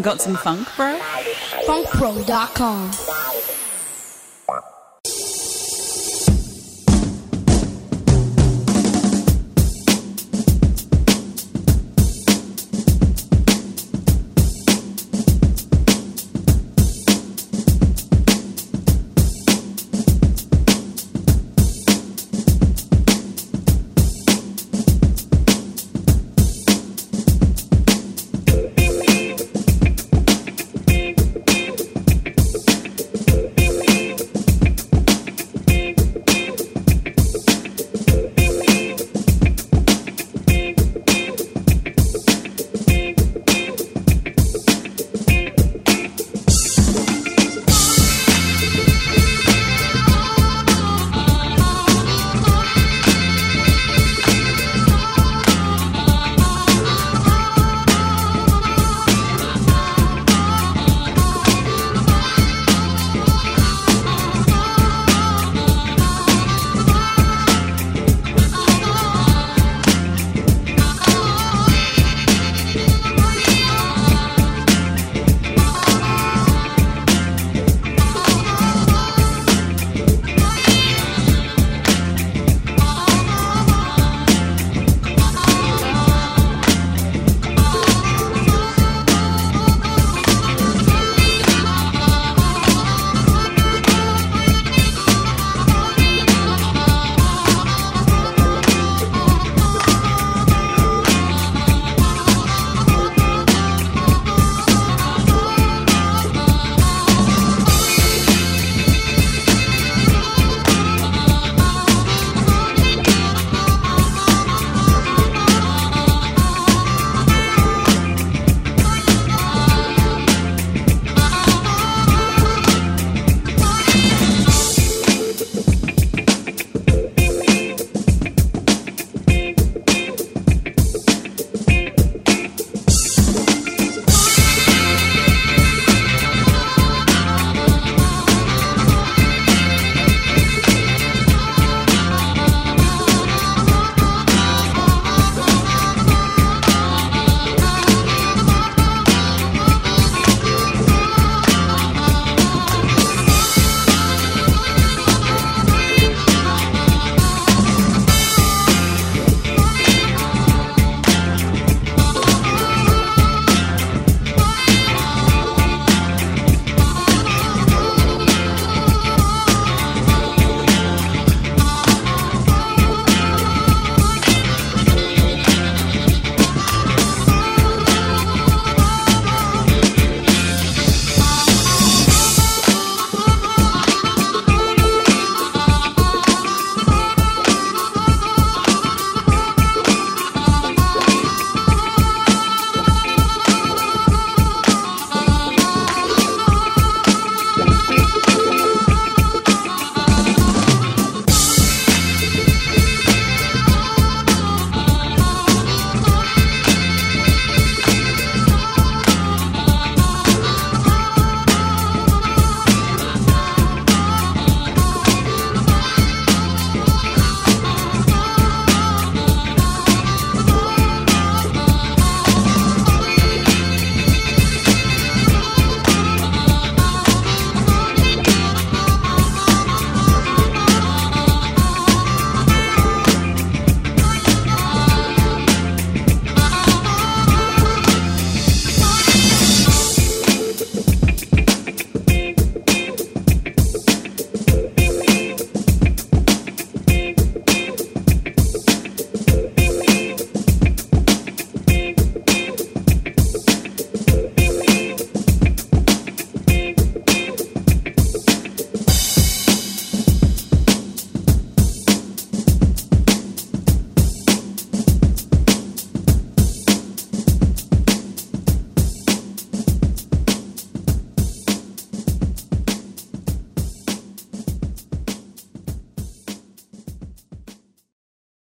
Got some funk, bro? Funkbro.com.